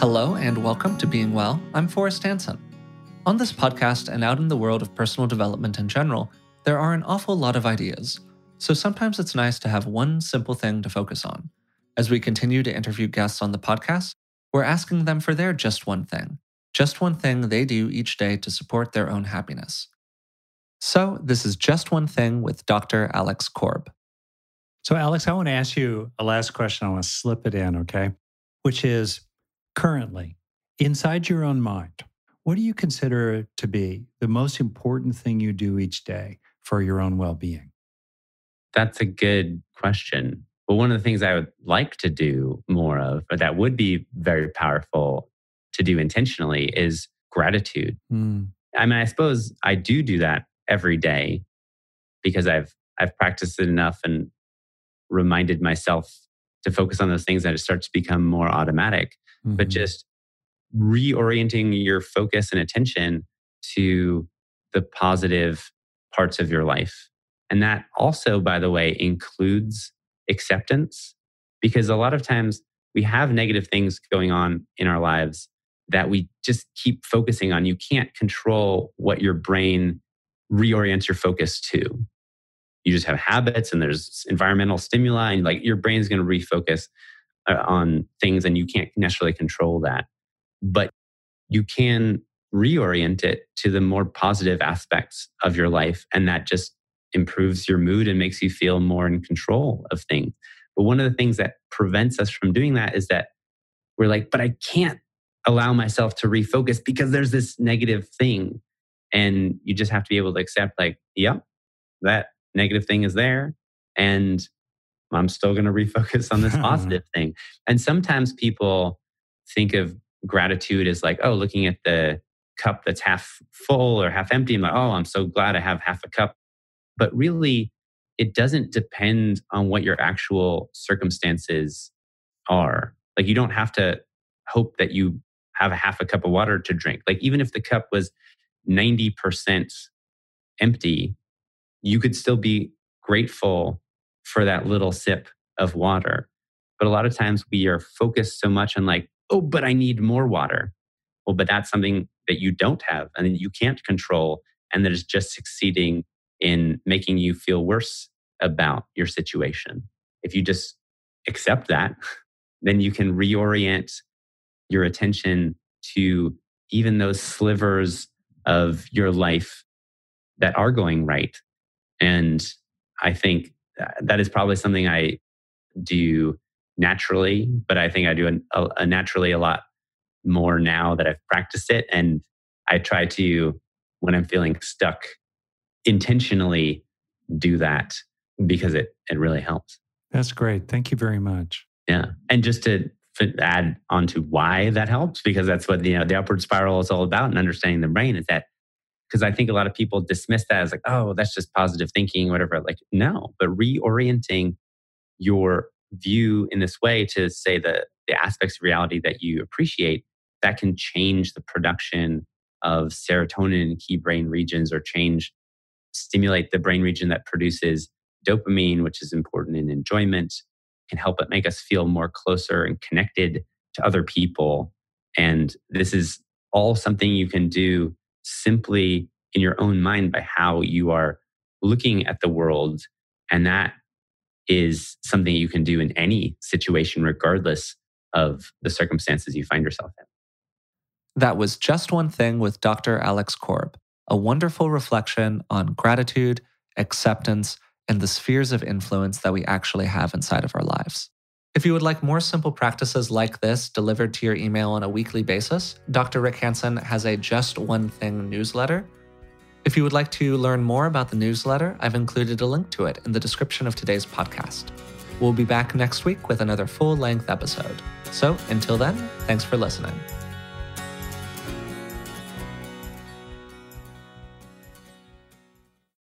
Hello and welcome to Being Well. I'm Forrest Hanson. On this podcast and out in the world of personal development in general, there are an awful lot of ideas. So sometimes it's nice to have one simple thing to focus on. As we continue to interview guests on the podcast, we're asking them for their just one thing, just one thing they do each day to support their own happiness. So, this is Just One Thing with Dr. Alex Korb. So, Alex, I want to ask you a last question. I want to slip it in, okay? Which is currently, inside your own mind, what do you consider to be the most important thing you do each day for your own well being? That's a good question. But one of the things I would like to do more of, or that would be very powerful to do intentionally, is gratitude. Mm. I mean, I suppose I do do that every day because I've I've practiced it enough and reminded myself to focus on those things that it starts to become more automatic mm-hmm. but just reorienting your focus and attention to the positive parts of your life. And that also, by the way, includes acceptance because a lot of times we have negative things going on in our lives that we just keep focusing on. You can't control what your brain reorients your focus to. You just have habits and there's environmental stimuli, and like your brain's going to refocus Uh, on things and you can't necessarily control that. But you can reorient it to the more positive aspects of your life. And that just improves your mood and makes you feel more in control of things. But one of the things that prevents us from doing that is that we're like, but I can't allow myself to refocus because there's this negative thing. And you just have to be able to accept, like, yep, that negative thing is there. And I'm still going to refocus on this positive thing. And sometimes people think of gratitude as like, oh, looking at the cup that's half full or half empty. I'm like, oh, I'm so glad I have half a cup. But really, it doesn't depend on what your actual circumstances are. Like, you don't have to hope that you have a half a cup of water to drink. Like, even if the cup was 90% empty, you could still be grateful for that little sip of water. But a lot of times we are focused so much on, like, oh, but I need more water. Well, but that's something that you don't have and you can't control, and that is just succeeding in making you feel worse about your situation. If you just accept that, then you can reorient your attention to even those slivers of your life that are going right. And I think Uh, that is probably something I do naturally, but I think I do a, a naturally a lot more now that I've practiced it. And I try to, when I'm feeling stuck, intentionally do that because it, it really helps. That's great. Thank you very much. Yeah. And just to add on to why that helps, because that's what you uh, know, the upward spiral is all about and understanding the brain is that because I think a lot of people dismiss that as like, oh, that's just positive thinking, whatever. Like, no, but reorienting your view in this way to say that the aspects of reality that you appreciate that can change the production of serotonin in key brain regions or change stimulate the brain region that produces dopamine which is important in enjoyment can help it make us feel more closer and connected to other people and this is all something you can do simply in your own mind by how you are looking at the world. And that is something you can do in any situation, regardless of the circumstances you find yourself in. That was Just One Thing with Dr. Alex Korb, a wonderful reflection on gratitude, acceptance, and the spheres of influence that we actually have inside of our lives. If you would like more simple practices like this delivered to your email on a weekly basis, Dr. Rick Hanson has a Just One Thing newsletter. If you would like to learn more about the newsletter, I've included a link to it in the description of today's podcast. We'll be back next week with another full length episode. So until then, thanks for listening.